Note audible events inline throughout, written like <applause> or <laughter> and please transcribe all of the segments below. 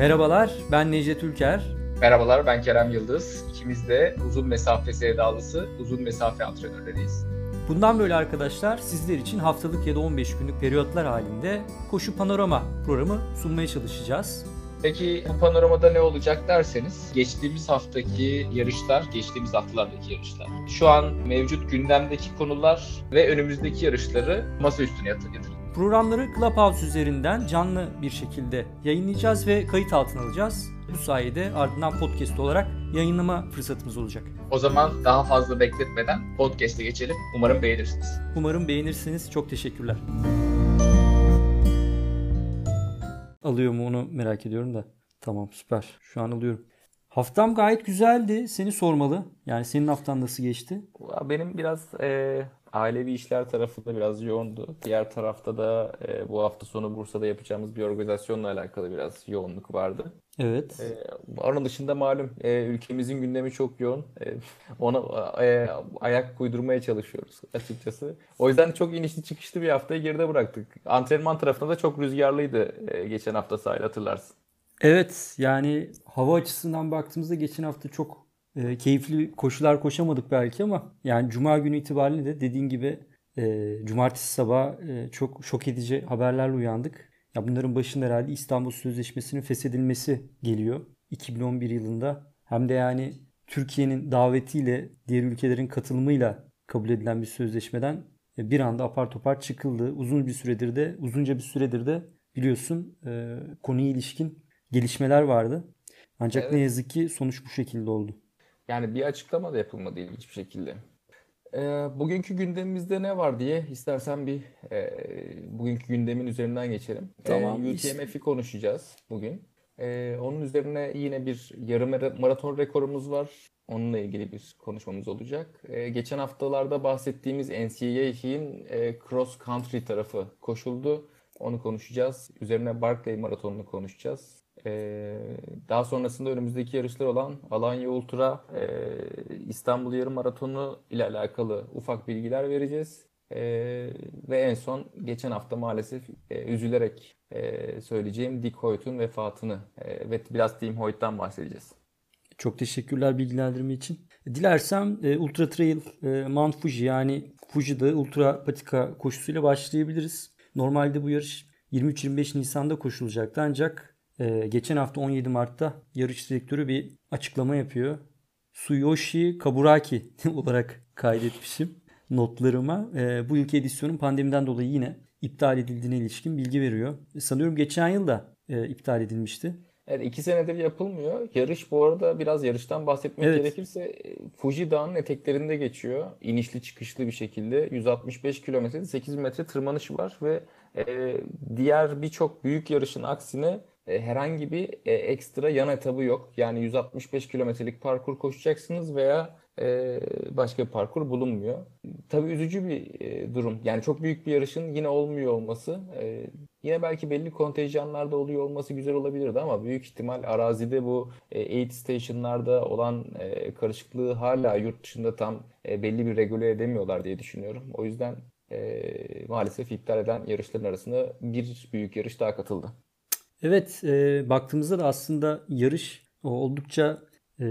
Merhabalar, ben Necdet Ülker. Merhabalar, ben Kerem Yıldız. İkimiz de uzun mesafe sevdalısı, uzun mesafe antrenörleriyiz. Bundan böyle arkadaşlar sizler için haftalık ya da 15 günlük periyotlar halinde Koşu Panorama programı sunmaya çalışacağız. Peki bu panoramada ne olacak derseniz geçtiğimiz haftaki yarışlar, geçtiğimiz haftalardaki yarışlar. Şu an mevcut gündemdeki konular ve önümüzdeki yarışları masa üstüne yatırdık. Programları Clubhouse üzerinden canlı bir şekilde yayınlayacağız ve kayıt altına alacağız. Bu sayede ardından podcast olarak yayınlama fırsatımız olacak. O zaman daha fazla bekletmeden podcast'e geçelim. Umarım beğenirsiniz. Umarım beğenirsiniz. Çok teşekkürler. Alıyor mu onu merak ediyorum da. Tamam süper. Şu an alıyorum. Haftam gayet güzeldi. Seni sormalı. Yani senin haftan nasıl geçti? Benim biraz e, ailevi işler tarafı da biraz yoğundu. Diğer tarafta da e, bu hafta sonu Bursa'da yapacağımız bir organizasyonla alakalı biraz yoğunluk vardı. Evet. E, onun dışında malum e, ülkemizin gündemi çok yoğun. E, ona e, ayak uydurmaya çalışıyoruz açıkçası. O yüzden çok inişli çıkışlı bir haftayı geride bıraktık. Antrenman tarafında da çok rüzgarlıydı e, geçen hafta sahil hatırlarsın. Evet yani hava açısından baktığımızda geçen hafta çok e, keyifli koşular koşamadık belki ama yani cuma günü itibariyle de dediğin gibi e, cumartesi sabah e, çok şok edici haberlerle uyandık. Ya bunların başında herhalde İstanbul Sözleşmesi'nin feshedilmesi geliyor 2011 yılında. Hem de yani Türkiye'nin davetiyle diğer ülkelerin katılımıyla kabul edilen bir sözleşmeden e, bir anda apar topar çıkıldı. Uzun bir süredir de uzunca bir süredir de biliyorsun e, konuya ilişkin gelişmeler vardı. Ancak evet. ne yazık ki sonuç bu şekilde oldu. Yani bir açıklama da yapılmadı ilginç bir şekilde. E, bugünkü gündemimizde ne var diye istersen bir e, bugünkü gündemin üzerinden geçelim. Tamam. E, UTMF'i konuşacağız bugün. E, onun üzerine yine bir yarım maraton rekorumuz var. Onunla ilgili bir konuşmamız olacak. E, geçen haftalarda bahsettiğimiz NCAA'nin e, cross country tarafı koşuldu. Onu konuşacağız. Üzerine Barclay maratonunu konuşacağız. Ee, daha sonrasında önümüzdeki yarışlar olan Alanya Ultra, e, İstanbul Yarım Maratonu ile alakalı ufak bilgiler vereceğiz. E, ve en son geçen hafta maalesef e, üzülerek e, söyleyeceğim Dick Hoyt'un vefatını e, ve biraz Team Hoyt'tan bahsedeceğiz. Çok teşekkürler bilgilendirme için. Dilersem e, Ultra Trail e, Mount Fuji yani Fuji'de Ultra Patika koşusuyla başlayabiliriz. Normalde bu yarış 23-25 Nisan'da koşulacaktı ancak ee, geçen hafta 17 Mart'ta yarış direktörü bir açıklama yapıyor. Suyoshi Kaburaki <laughs> olarak kaydetmişim notlarıma. Ee, bu yılki edisyonun pandemiden dolayı yine iptal edildiğine ilişkin bilgi veriyor. Sanıyorum geçen yıl da e, iptal edilmişti. Evet iki senedir yapılmıyor. Yarış bu arada biraz yarıştan bahsetmek evet. gerekirse e, Fuji Dağı'nın eteklerinde geçiyor. İnişli çıkışlı bir şekilde. 165 kilometrede 8 metre tırmanış var ve e, diğer birçok büyük yarışın aksine e, herhangi bir e, ekstra yan etabı yok. Yani 165 kilometrelik parkur koşacaksınız veya e, başka bir parkur bulunmuyor. Tabii üzücü bir durum. Yani çok büyük bir yarışın yine olmuyor olması. Yine belki belli kontenjanlarda oluyor olması güzel olabilirdi ama büyük ihtimal arazide bu aid station'larda olan karışıklığı hala yurt dışında tam belli bir regüle edemiyorlar diye düşünüyorum. O yüzden maalesef iptal eden yarışların arasında bir büyük yarış daha katıldı. Evet e, baktığımızda da aslında yarış oldukça e,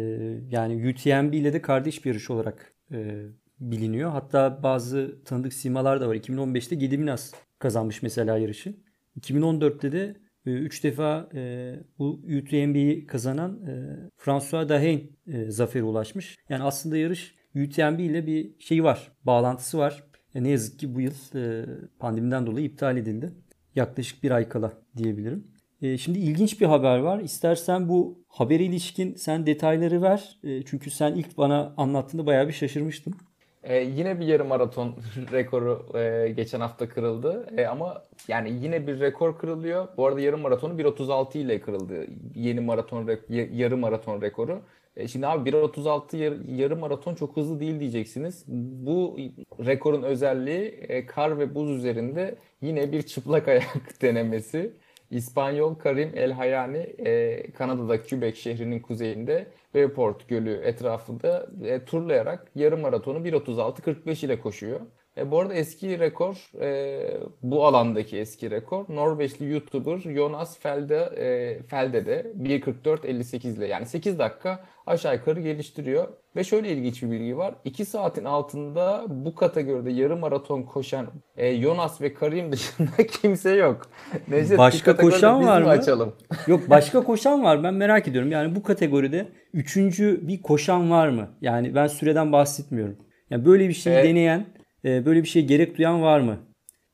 yani UTMB ile de kardeş bir yarış olarak e, biliniyor. Hatta bazı tanıdık simalar da var. 2015'te Gediminas kazanmış mesela yarışı. 2014'te de 3 e, defa e, bu UTMB'yi kazanan e, François Dahen e, zafere ulaşmış. Yani aslında yarış UTMB ile bir şey var, bağlantısı var. E, ne yazık ki bu yıl e, pandemiden dolayı iptal edildi. Yaklaşık bir ay kala diyebilirim. E, şimdi ilginç bir haber var. İstersen bu habere ilişkin sen detayları ver. E, çünkü sen ilk bana anlattığında bayağı bir şaşırmıştım. Ee, yine bir yarım maraton <laughs> rekoru e, geçen hafta kırıldı. E, ama yani yine bir rekor kırılıyor. Bu arada yarım maratonu 1.36 ile kırıldı. Yeni maraton yarım maraton rekoru. E, şimdi abi 1.36 yar, yarım maraton çok hızlı değil diyeceksiniz. Bu rekorun özelliği e, kar ve buz üzerinde yine bir çıplak <laughs> ayak denemesi. İspanyol Karim El Hayani e, Kanada'da Quebec şehrinin kuzeyinde Bayport Gölü etrafında e, turlayarak yarım maratonu 1.36-45 ile koşuyor. E, bu arada eski rekor e, bu alandaki eski rekor Norveçli YouTuber Jonas Felde e, Felde'de 1.44.58 ile yani 8 dakika aşağı yukarı geliştiriyor. Ve şöyle ilginç bir bilgi var. 2 saatin altında bu kategoride yarım maraton koşan e, Jonas ve Karim dışında <laughs> kimse yok. Necdet, başka koşan var mı? Açalım? <laughs> Yok başka koşan var. Ben merak ediyorum. Yani bu kategoride üçüncü bir koşan var mı? Yani ben süreden bahsetmiyorum. Yani böyle bir şey evet. deneyen, e, böyle bir şey gerek duyan var mı?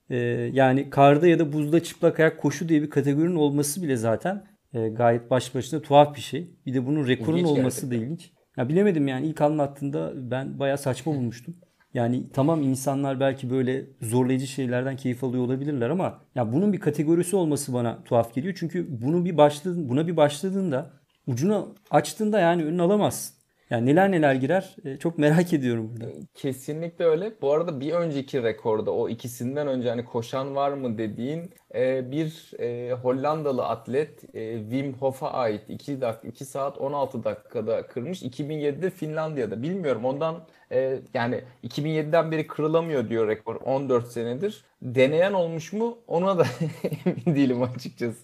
E, yani karda ya da buzda çıplak ayak koşu diye bir kategorinin olması bile zaten e, gayet baş başına tuhaf bir şey. Bir de bunun rekorun ilginç olması gerçekten. da ilginç. Ya bilemedim yani ilk anlattığında ben bayağı saçma bulmuştum. Yani tamam insanlar belki böyle zorlayıcı şeylerden keyif alıyor olabilirler ama ya bunun bir kategorisi olması bana tuhaf geliyor. Çünkü bunu bir başladın, buna bir başladığında ucunu açtığında yani önünü alamazsın. Yani neler neler girer e, çok merak <laughs> ediyorum burada. Kesinlikle öyle. Bu arada bir önceki rekorda o ikisinden önce hani koşan var mı dediğin e, bir e, Hollandalı atlet Wim Hof'a ait 2 dakika 2 saat 16 dakikada kırmış. 2007'de Finlandiya'da. Bilmiyorum ondan yani 2007'den beri kırılamıyor diyor rekor 14 senedir. Deneyen olmuş mu ona da <laughs> emin değilim açıkçası.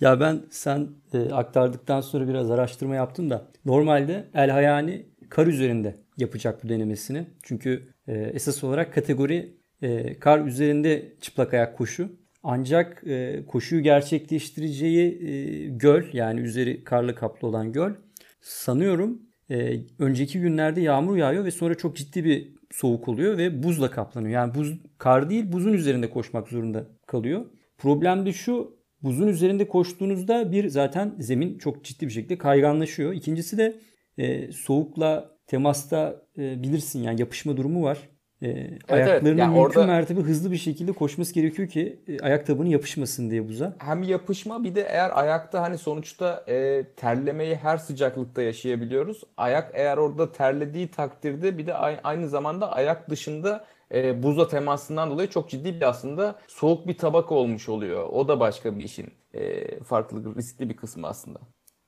Ya ben sen e, aktardıktan sonra biraz araştırma yaptım da normalde El Hayani kar üzerinde yapacak bu denemesini. Çünkü e, esas olarak kategori e, kar üzerinde çıplak ayak koşu. Ancak e, koşuyu gerçekleştireceği e, göl yani üzeri karlı kaplı olan göl sanıyorum e, önceki günlerde yağmur yağıyor ve sonra çok ciddi bir soğuk oluyor ve buzla kaplanıyor. Yani buz kar değil buzun üzerinde koşmak zorunda kalıyor. Problem de şu Buzun üzerinde koştuğunuzda bir zaten zemin çok ciddi bir şekilde kayganlaşıyor. İkincisi de e, soğukla temasta e, bilirsin yani yapışma durumu var. E, evet, ayaklarının evet. Yani mümkün orada... mertebe hızlı bir şekilde koşması gerekiyor ki e, ayak tabanı yapışmasın diye buza. Hem yapışma bir de eğer ayakta hani sonuçta e, terlemeyi her sıcaklıkta yaşayabiliyoruz. Ayak eğer orada terlediği takdirde bir de aynı zamanda ayak dışında e, buza temasından dolayı çok ciddi bir aslında soğuk bir tabak olmuş oluyor. O da başka bir işin e, farklı riskli bir kısmı aslında.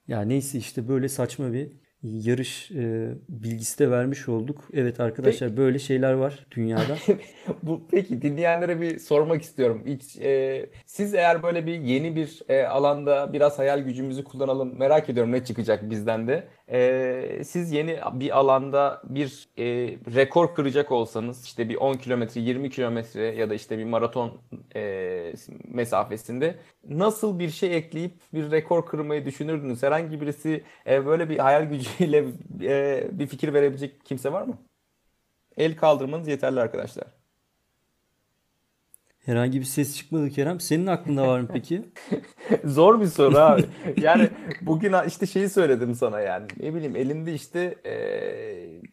Ya neyse işte böyle saçma bir yarış e, bilgisi de vermiş olduk. Evet arkadaşlar peki, böyle şeyler var dünyada. <laughs> Bu peki dinleyenlere bir sormak istiyorum. Hiç, e, siz eğer böyle bir yeni bir e, alanda biraz hayal gücümüzü kullanalım merak ediyorum ne çıkacak bizden de. E, siz yeni bir alanda bir e, rekor kıracak olsanız işte bir 10 kilometre 20 kilometre ya da işte bir maraton e, mesafesinde nasıl bir şey ekleyip bir rekor kırmayı düşünürdünüz? Herhangi birisi e, böyle bir hayal gücüyle e, bir fikir verebilecek kimse var mı? El kaldırmanız yeterli arkadaşlar. Herhangi bir ses çıkmadı Kerem. Senin aklında var mı peki? <laughs> Zor bir soru abi. <laughs> Yani bugün işte şeyi söyledim sana yani. Ne bileyim elinde işte e,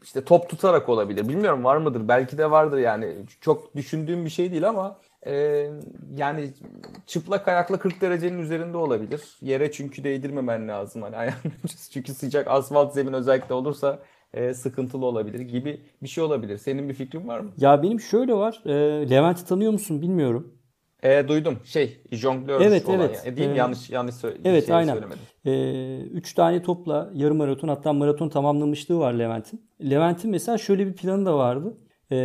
işte top tutarak olabilir. Bilmiyorum var mıdır? Belki de vardır yani. Çok düşündüğüm bir şey değil ama e, yani çıplak ayakla 40 derecenin üzerinde olabilir. Yere çünkü değdirmemen lazım. Hani ayağın <laughs> çünkü sıcak asfalt zemin özellikle olursa e, sıkıntılı olabilir gibi bir şey olabilir. Senin bir fikrin var mı? Ya benim şöyle var. E, Levent'i tanıyor musun bilmiyorum. E, duydum. Şey, jonglör evet, olan. Evet, yani. Değil mi? Ee, yanlış yanlış söyle Evet, şey aynen. söylemedim. E, üç tane topla yarım maraton hatta maraton tamamlamışlığı var Levent'in. Levent'in mesela şöyle bir planı da vardı. E,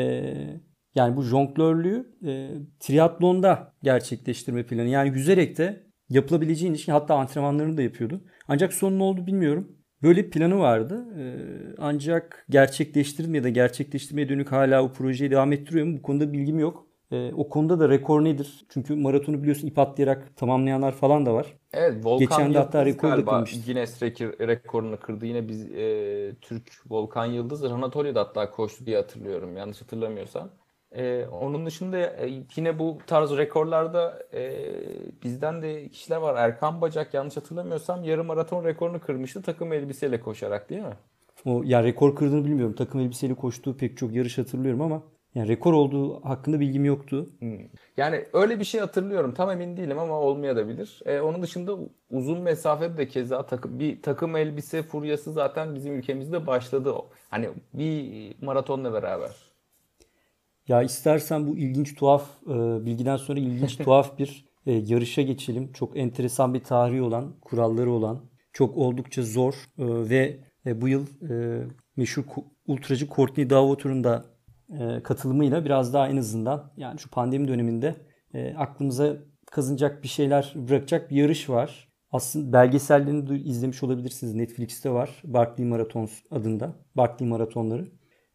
yani bu jonglörlüğü e, triatlonda gerçekleştirme planı. Yani yüzerek de yapılabileceğin için hatta antrenmanlarını da yapıyordu. Ancak sonu ne oldu bilmiyorum. Böyle bir planı vardı. Ee, ancak gerçekleştirdim ya da gerçekleştirmeye dönük hala o projeyi devam ettiriyor mu? Bu konuda bilgim yok. Ee, o konuda da rekor nedir? Çünkü maratonu biliyorsun ip atlayarak tamamlayanlar falan da var. Evet Volkan Geçen de hatta rekor da kırmıştı. Guinness rekorunu kırdı. Yine biz e, Türk Volkan Yıldız Anatolia'da hatta koştu diye hatırlıyorum. Yanlış hatırlamıyorsam. Ee, onun dışında e, yine bu tarz rekorlarda e, bizden de kişiler var. Erkan Bacak yanlış hatırlamıyorsam yarım maraton rekorunu kırmıştı takım elbiseyle koşarak değil mi? O ya rekor kırdığını bilmiyorum. Takım elbiseyle koştuğu pek çok yarış hatırlıyorum ama yani rekor olduğu hakkında bilgim yoktu. Hmm. Yani öyle bir şey hatırlıyorum. Tam emin değilim ama olmayabilir. Ee, onun dışında uzun mesafede de keza takım, bir takım elbise furyası zaten bizim ülkemizde başladı. Hani bir maratonla beraber. Ya istersen bu ilginç tuhaf e, bilgiden sonra ilginç <laughs> tuhaf bir e, yarışa geçelim. Çok enteresan bir tarihi olan, kuralları olan, çok oldukça zor e, ve e, bu yıl e, meşhur ultracı Courtney Dauwalter'ın da e, katılımıyla biraz daha en azından yani şu pandemi döneminde e, aklımıza kazınacak bir şeyler bırakacak bir yarış var. Aslında belgesellerini de izlemiş olabilirsiniz. Netflix'te var. Barkley Marathons adında. Barkley Maratonları.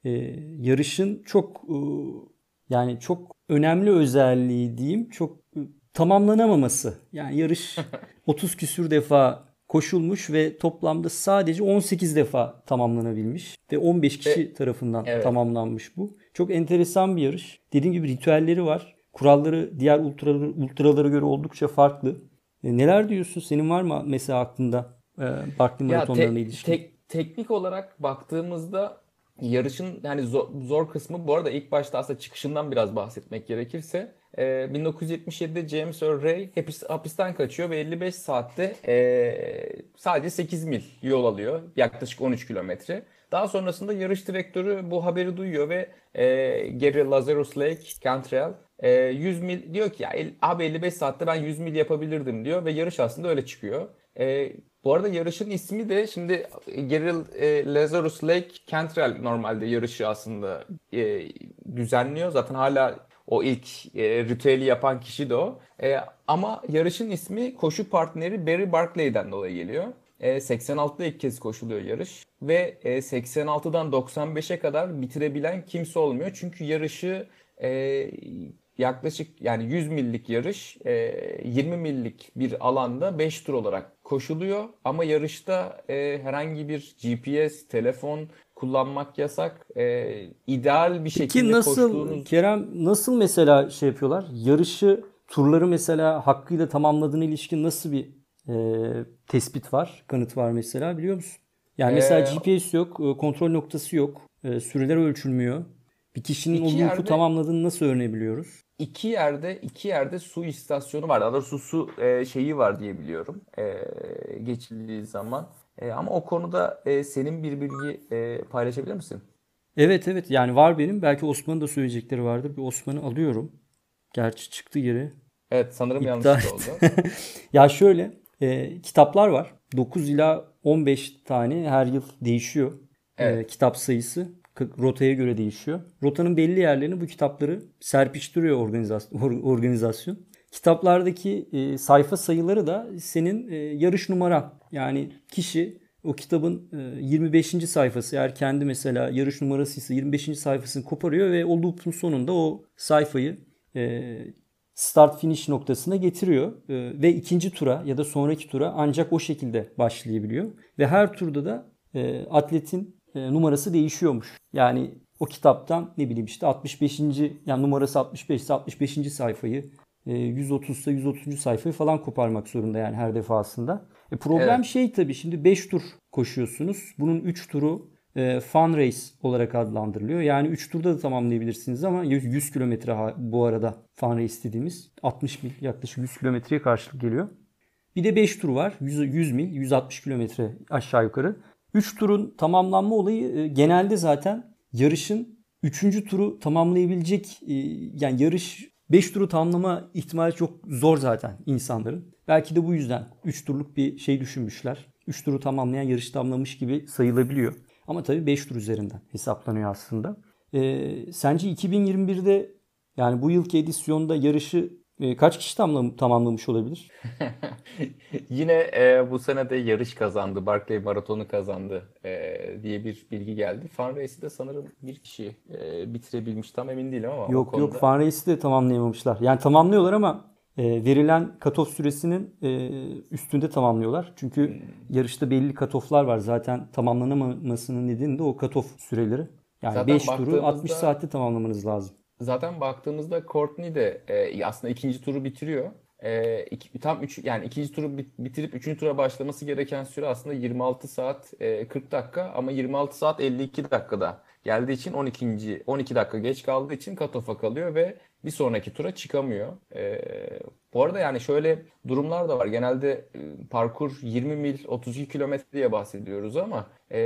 E, yarışın çok e, yani çok önemli özelliği diyeyim çok e, tamamlanamaması. Yani yarış <laughs> 30 küsür defa koşulmuş ve toplamda sadece 18 defa tamamlanabilmiş ve 15 kişi e, tarafından evet. tamamlanmış bu. Çok enteresan bir yarış. Dediğim gibi ritüelleri var. Kuralları diğer ultraları, ultralara göre oldukça farklı. E, neler diyorsun? Senin var mı mesela aklında e, Barkley maratonlarına te- ilişkin? Te- teknik olarak baktığımızda yarışın yani zor, zor kısmı bu arada ilk başta aslında çıkışından biraz bahsetmek gerekirse 1977'de e, James Earl Ray hapis, hapisten kaçıyor ve 55 saatte e, sadece 8 mil yol alıyor. Yaklaşık 13 kilometre. Daha sonrasında yarış direktörü bu haberi duyuyor ve e, Gary Lazarus Lake Cantrell e, 100 mil diyor ki ya abi 55 saatte ben 100 mil yapabilirdim diyor ve yarış aslında öyle çıkıyor. E, bu arada yarışın ismi de şimdi Geril e, Lazarus Lake Cantrell normalde yarışı aslında e, düzenliyor. Zaten hala o ilk e, ritüeli yapan kişi de o. E, ama yarışın ismi koşu partneri Barry Barclay'den dolayı geliyor. E, 86'da ilk kez koşuluyor yarış. Ve e, 86'dan 95'e kadar bitirebilen kimse olmuyor. Çünkü yarışı e, yaklaşık yani 100 millik yarış 20 e, millik bir alanda 5 tur olarak koşuluyor. Ama yarışta e, herhangi bir GPS, telefon kullanmak yasak. E, ideal bir şekilde Peki nasıl koştuğunuz... Kerem nasıl mesela şey yapıyorlar? Yarışı turları mesela hakkıyla tamamladığına ilişkin nasıl bir e, tespit var, kanıt var mesela biliyor musun? Yani mesela ee, GPS yok, kontrol noktası yok, süreler ölçülmüyor. Bir kişinin o loop'u tamamladığını nasıl öğrenebiliyoruz? İki yerde iki yerde su istasyonu var. Daha doğrusu su e, şeyi var diye biliyorum. E, geçildiği zaman. E, ama o konuda e, senin bir bilgi e, paylaşabilir misin? Evet evet yani var benim. Belki Osman'ın da söyleyecekleri vardır. Bir Osman'ı alıyorum. Gerçi çıktı geri. Evet sanırım yanlış oldu. <laughs> ya şöyle e, kitaplar var. 9 ila 15 tane her yıl değişiyor. E, evet. E, kitap sayısı rotaya göre değişiyor. Rotanın belli yerlerini bu kitapları serpiştiriyor organizasyon. organizasyon. Kitaplardaki e, sayfa sayıları da senin e, yarış numaran. Yani kişi o kitabın e, 25. sayfası eğer kendi mesela yarış numarasıysa 25. sayfasını koparıyor ve o loop'un sonunda o sayfayı e, start finish noktasına getiriyor e, ve ikinci tura ya da sonraki tura ancak o şekilde başlayabiliyor ve her turda da e, atletin numarası değişiyormuş. Yani o kitaptan ne bileyim işte 65. yani numarası 65 ise 65. sayfayı 130 ise 130. sayfayı falan koparmak zorunda yani her defasında. E problem evet. şey tabii şimdi 5 tur koşuyorsunuz. Bunun 3 turu e, fun race olarak adlandırılıyor. Yani 3 turda da tamamlayabilirsiniz ama 100 kilometre bu arada fun race dediğimiz 60 mil yaklaşık 100 kilometreye karşılık geliyor. Bir de 5 tur var. 100, 100 mil, 160 kilometre aşağı yukarı. 3 turun tamamlanma olayı e, genelde zaten yarışın 3. turu tamamlayabilecek e, yani yarış 5 turu tamamlama ihtimali çok zor zaten insanların. Belki de bu yüzden 3 turluk bir şey düşünmüşler. 3 turu tamamlayan yarış tamamlamış gibi sayılabiliyor. Ama tabii 5 tur üzerinden hesaplanıyor aslında. Ee, sence 2021'de yani bu yılki edisyonda yarışı kaç kişi tamam, tamamlamış olabilir? <laughs> Yine e, bu sene de yarış kazandı. Barclay Maratonu kazandı e, diye bir bilgi geldi. Fun Race'i de sanırım bir kişi e, bitirebilmiş. Tam emin değilim ama. Yok konuda... yok Fun Race'i de tamamlayamamışlar. Yani tamamlıyorlar ama e, verilen katof süresinin e, üstünde tamamlıyorlar. Çünkü hmm. yarışta belli katoflar var. Zaten tamamlanamamasının nedeni de o katof süreleri. Yani 5 turu 60 saatte tamamlamanız lazım. Zaten baktığımızda Courtney de e, aslında ikinci turu bitiriyor. E, iki, tam üç, yani ikinci turu bitirip üçüncü tura başlaması gereken süre aslında 26 saat e, 40 dakika ama 26 saat 52 dakikada geldiği için 12. 12 dakika geç kaldığı için katofa kalıyor ve bir sonraki tura çıkamıyor. E, bu arada yani şöyle durumlar da var. Genelde e, parkur 20 mil 32 kilometre diye bahsediyoruz ama e,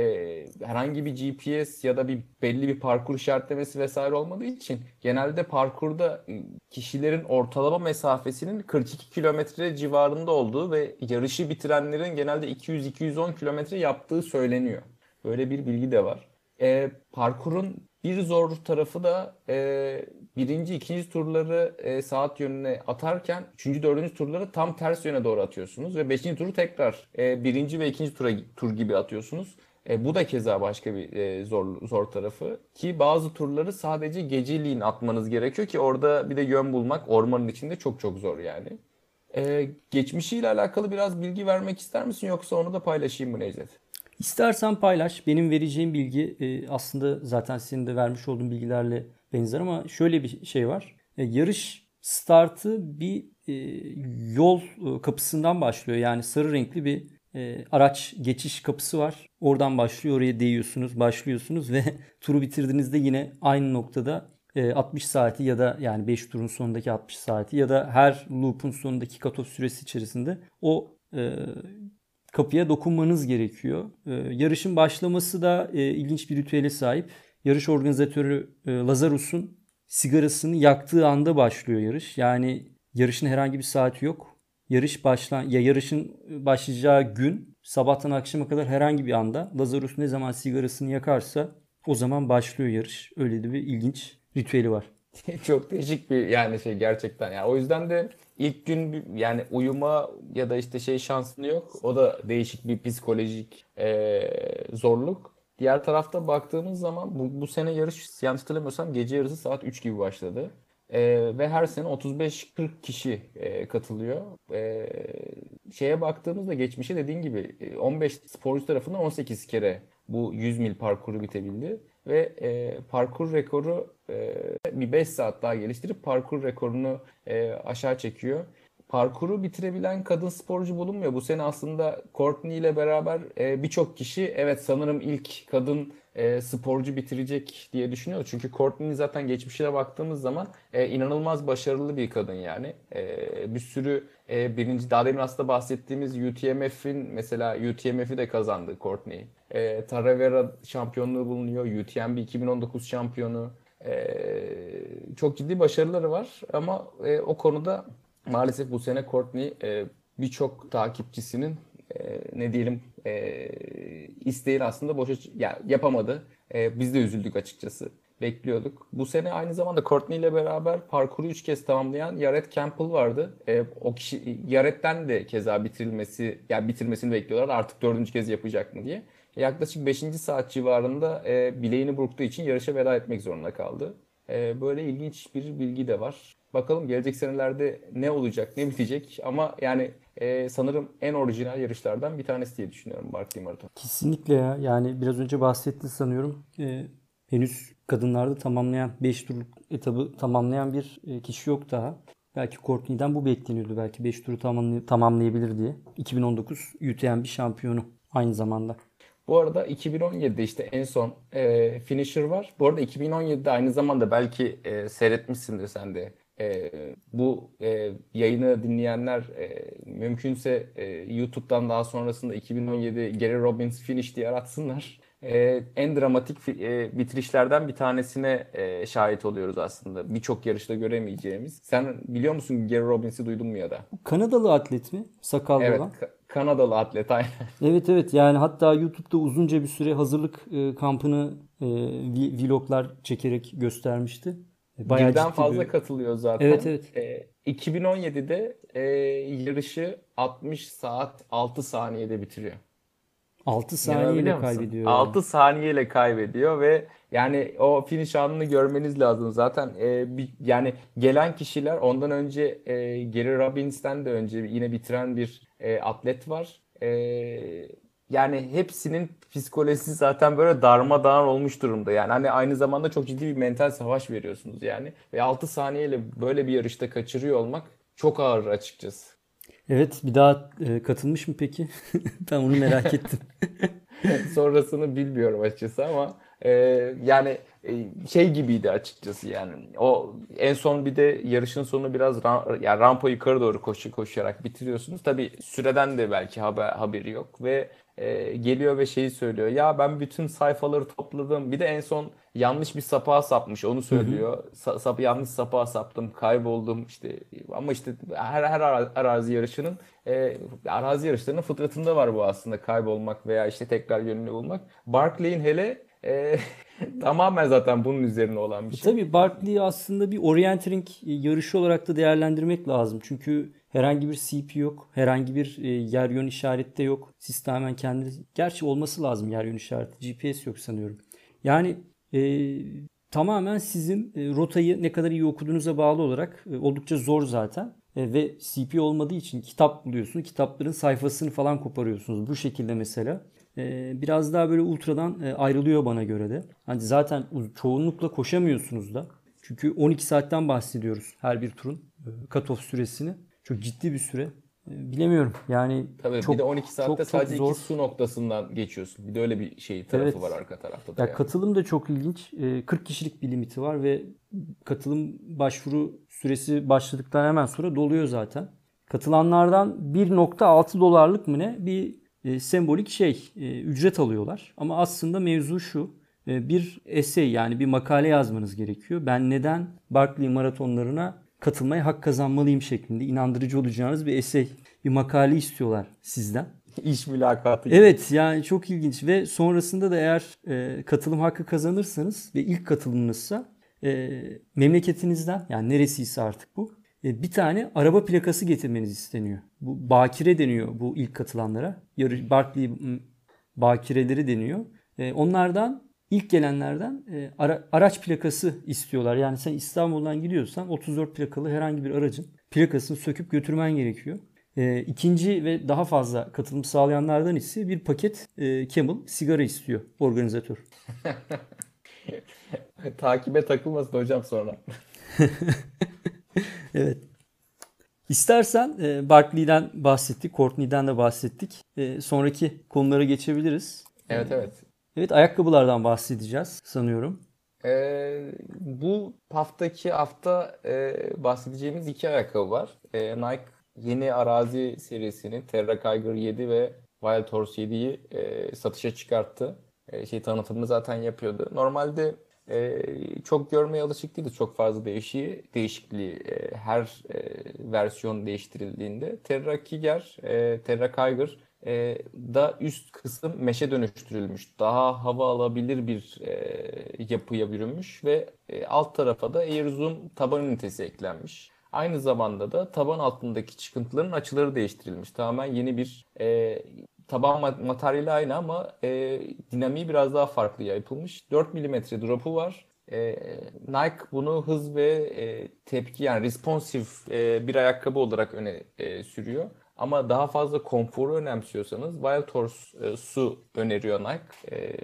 herhangi bir GPS ya da bir belli bir parkur işaretlemesi vesaire olmadığı için genelde parkurda e, kişilerin ortalama mesafesinin 42 kilometre civarında olduğu ve yarışı bitirenlerin genelde 200-210 kilometre yaptığı söyleniyor. Böyle bir bilgi de var. E, parkurun Bir zor tarafı da e, birinci, ikinci turları e, saat yönüne atarken üçüncü, dördüncü turları tam ters yöne doğru atıyorsunuz ve beşinci turu tekrar e, birinci ve ikinci tura tur gibi atıyorsunuz. E, bu da keza başka bir e, zor zor tarafı ki bazı turları sadece geceliğin atmanız gerekiyor ki orada bir de yön bulmak ormanın içinde çok çok zor yani. E, geçmişiyle alakalı biraz bilgi vermek ister misin yoksa onu da paylaşayım mı Necdet? İstersen paylaş. Benim vereceğim bilgi e, aslında zaten senin de vermiş olduğun bilgilerle benzer ama şöyle bir şey var. E, yarış startı bir e, yol kapısından başlıyor. Yani sarı renkli bir araç geçiş kapısı var. Oradan başlıyor. Oraya değiyorsunuz, başlıyorsunuz ve <laughs> turu bitirdiğinizde yine aynı noktada 60 saati ya da yani 5 turun sonundaki 60 saati ya da her loop'un sonundaki cutoff süresi içerisinde o kapıya dokunmanız gerekiyor. E, yarışın başlaması da e, ilginç bir ritüele sahip. Yarış organizatörü e, Lazarus'un sigarasını yaktığı anda başlıyor yarış. Yani yarışın herhangi bir saati yok. Yarış başlan ya yarışın başlayacağı gün sabahtan akşama kadar herhangi bir anda Lazarus ne zaman sigarasını yakarsa o zaman başlıyor yarış. Öyle de bir ilginç ritüeli var. <laughs> Çok değişik bir yani şey gerçekten. Yani o yüzden de ilk gün yani uyuma ya da işte şey şansın yok. O da değişik bir psikolojik e, zorluk. Diğer tarafta baktığımız zaman bu, bu sene yarış yanlış hatırlamıyorsam gece yarısı saat 3 gibi başladı. E, ve her sene 35-40 kişi e, katılıyor. E, şeye baktığımızda geçmişe dediğin gibi 15 sporcu tarafından 18 kere bu 100 mil parkuru bitebildi ve e, parkur rekoru e, bir 5 saat daha geliştirip parkur rekorunu e, aşağı çekiyor. Parkuru bitirebilen kadın sporcu bulunmuyor. Bu sene aslında Courtney ile beraber e, birçok kişi evet sanırım ilk kadın e, sporcu bitirecek diye düşünüyor. Çünkü Courtney zaten geçmişine baktığımız zaman e, inanılmaz başarılı bir kadın yani. E, bir sürü e, birinci daha demin aslında bahsettiğimiz UTMF'in mesela UTMF'i de kazandı Courtney. E, Taravera şampiyonluğu bulunuyor. UTMB 2019 şampiyonu. E, çok ciddi başarıları var ama e, o konuda maalesef bu sene Courtney e, birçok takipçisinin e, ne diyelim e, isteğini aslında boşa yani yapamadı. E, biz de üzüldük açıkçası. Bekliyorduk. Bu sene aynı zamanda Courtney ile beraber parkuru 3 kez tamamlayan Yaret Campbell vardı. E, o kişi Yaret'ten de keza bitirilmesi yani bitirmesini bekliyorlar. Artık dördüncü kez yapacak mı diye. Yaklaşık 5. saat civarında e, bileğini burktuğu için yarışa veda etmek zorunda kaldı. E, böyle ilginç bir bilgi de var. Bakalım gelecek senelerde ne olacak, ne bitecek ama yani e, sanırım en orijinal yarışlardan bir tanesi diye düşünüyorum Barkley Marathon. Kesinlikle ya. Yani biraz önce bahsetti sanıyorum. E, henüz kadınlarda tamamlayan 5 turluk etabı tamamlayan bir e, kişi yok daha. Belki Courtney'den bu bekleniyordu. Belki 5 turu tamamlay- tamamlayabilir diye. 2019 UTMB şampiyonu aynı zamanda. Bu arada 2017'de işte en son e, finisher var. Bu arada 2017'de aynı zamanda belki e, seyretmişsindir sen de. E, bu e, yayını dinleyenler e, mümkünse e, YouTube'dan daha sonrasında 2017 Gary Robbins finish diye aratsınlar. E, en dramatik e, bitirişlerden bir tanesine e, şahit oluyoruz aslında. Birçok yarışta göremeyeceğimiz. Sen biliyor musun Gary Robbins'i duydun mu ya da? Kanadalı atlet mi? Sakallı evet, olan. Ka- Kanadalı atlet aynen. Evet evet yani hatta YouTube'da uzunca bir süre hazırlık e, kampını e, vloglar çekerek göstermişti. E, bayağı Birden fazla bir... katılıyor zaten. Evet evet. E, 2017'de e, yarışı 60 saat 6 saniyede bitiriyor. 6 saniyeyle kaybediyor. 6 saniyeyle kaybediyor ve yani o finish anını görmeniz lazım. Zaten e, bir, yani gelen kişiler ondan önce e, Gary Robbins'ten de önce yine bitiren bir e, atlet var. E, yani hepsinin psikolojisi zaten böyle darmadağın olmuş durumda. Yani hani aynı zamanda çok ciddi bir mental savaş veriyorsunuz yani. Ve 6 saniyeyle böyle bir yarışta kaçırıyor olmak çok ağır açıkçası. Evet bir daha e, katılmış mı peki? <laughs> ben onu merak <laughs> ettim. <laughs> Sonrasını bilmiyorum açıkçası ama e, yani e, şey gibiydi açıkçası yani. O en son bir de yarışın sonu biraz ram, yani rampa yukarı doğru koşu koşarak bitiriyorsunuz. Tabi süreden de belki haber, haberi yok ve e, geliyor ve şeyi söylüyor. Ya ben bütün sayfaları topladım. Bir de en son yanlış bir sapa sapmış onu söylüyor. Sa, sap, yanlış sapa saptım, kayboldum işte. Ama işte her her arazi yarışının e, arazi yarışlarının fıtratında var bu aslında kaybolmak veya işte tekrar yönünü bulmak. Barclay'in hele e, <laughs> <laughs> Tamamen zaten bunun üzerine olan bir E şey. tabii Barkley'i aslında bir orienteering yarışı olarak da değerlendirmek lazım. Çünkü herhangi bir CP yok. Herhangi bir e, yer yön işareti de yok. Sistemen kendi gerçi olması lazım yer yön işareti. GPS yok sanıyorum. Yani e, tamamen sizin e, rotayı ne kadar iyi okuduğunuza bağlı olarak e, oldukça zor zaten. E, ve CP olmadığı için kitap buluyorsunuz. Kitapların sayfasını falan koparıyorsunuz. Bu şekilde mesela. E, biraz daha böyle ultradan e, ayrılıyor bana göre de. Hani zaten çoğunlukla koşamıyorsunuz da. Çünkü 12 saatten bahsediyoruz her bir turun e, cut-off süresini. Çok ciddi bir süre. E, bilemiyorum. Yani Tabii çok, bir de 12 saatte çok, çok sadece zor. iki su noktasından geçiyorsun. Bir de öyle bir şey tarafı Evet. var arka tarafta da Ya yani. katılım da çok ilginç. Ee, 40 kişilik bir limiti var ve katılım başvuru süresi başladıktan hemen sonra doluyor zaten. Katılanlardan 1.6 dolarlık mı ne bir e, sembolik şey e, ücret alıyorlar. Ama aslında mevzu şu. e, bir essay yani bir makale yazmanız gerekiyor. Ben neden Barkley maratonlarına katılmaya hak kazanmalıyım şeklinde inandırıcı olacağınız bir essay, bir makale istiyorlar sizden. İş mülakatı gibi. Evet yani çok ilginç ve sonrasında da eğer e, katılım hakkı kazanırsanız ve ilk katılımınızsa e, memleketinizden yani neresiyse artık bu bir tane araba plakası getirmeniz isteniyor. Bu bakire deniyor bu ilk katılanlara. Yarı Barkley bakireleri deniyor. E, onlardan ilk gelenlerden e, ara- araç plakası istiyorlar. Yani sen İstanbul'dan gidiyorsan 34 plakalı herhangi bir aracın plakasını söküp götürmen gerekiyor. E, ikinci ve daha fazla katılım sağlayanlardan ise bir paket e, Camel sigara istiyor organizatör. <laughs> Takibe takılmasın hocam sonra. <laughs> <laughs> Evet. İstersen e, Barkley'den bahsettik, Courtney'den de bahsettik. E, sonraki konulara geçebiliriz. Evet evet. Evet ayakkabılardan bahsedeceğiz sanıyorum. Ee, bu haftaki hafta e, bahsedeceğimiz iki ayakkabı var. Ee, Nike yeni arazi serisini Terra Kyger 7 ve Wild Horse 7'yi e, satışa çıkarttı. E, şey tanıtımını zaten yapıyordu. Normalde e, çok görmeye alışık değiliz. Çok fazla değişiği, değişikliği e, her e, versiyon değiştirildiğinde. Terra Kiger, e, Terra Kyger e, da üst kısım meşe dönüştürülmüş. Daha hava alabilir bir e, yapıya bürünmüş ve e, alt tarafa da Air Zoom taban ünitesi eklenmiş. Aynı zamanda da taban altındaki çıkıntıların açıları değiştirilmiş. Tamamen yeni bir e, taban ma- materyali aynı ama e, dinamiği biraz daha farklı yapılmış. 4 mm drop'u var. E, Nike bunu hız ve e, tepki yani responsif e, bir ayakkabı olarak öne e, sürüyor. Ama daha fazla konforu önemsiyorsanız Wild Horse e, su öneriyor Nike. E,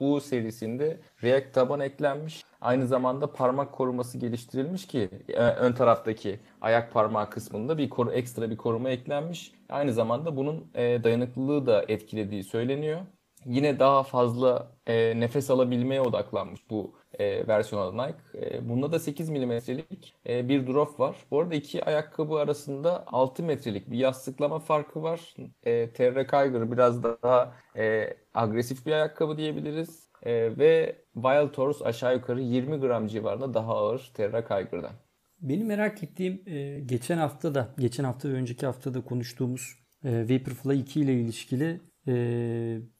bu serisinde React taban eklenmiş. Aynı zamanda parmak koruması geliştirilmiş ki e, ön taraftaki ayak parmağı kısmında bir koru, ekstra bir koruma eklenmiş. Aynı zamanda bunun e, dayanıklılığı da etkilediği söyleniyor. Yine daha fazla e, nefes alabilmeye odaklanmış bu e, versiyonda Nike. E, bunda da 8 milimetrelik e, bir drop var. Bu arada iki ayakkabı arasında 6 metrelik bir yastıklama farkı var. E, Terra Kyger biraz daha e, agresif bir ayakkabı diyebiliriz. E, ve Wild Horse aşağı yukarı 20 gram civarında daha ağır Terra Kyger'dan. Benim merak ettiğim e, geçen hafta da, geçen hafta ve önceki hafta da konuştuğumuz e, Vaporfly 2 ile ilişkili e,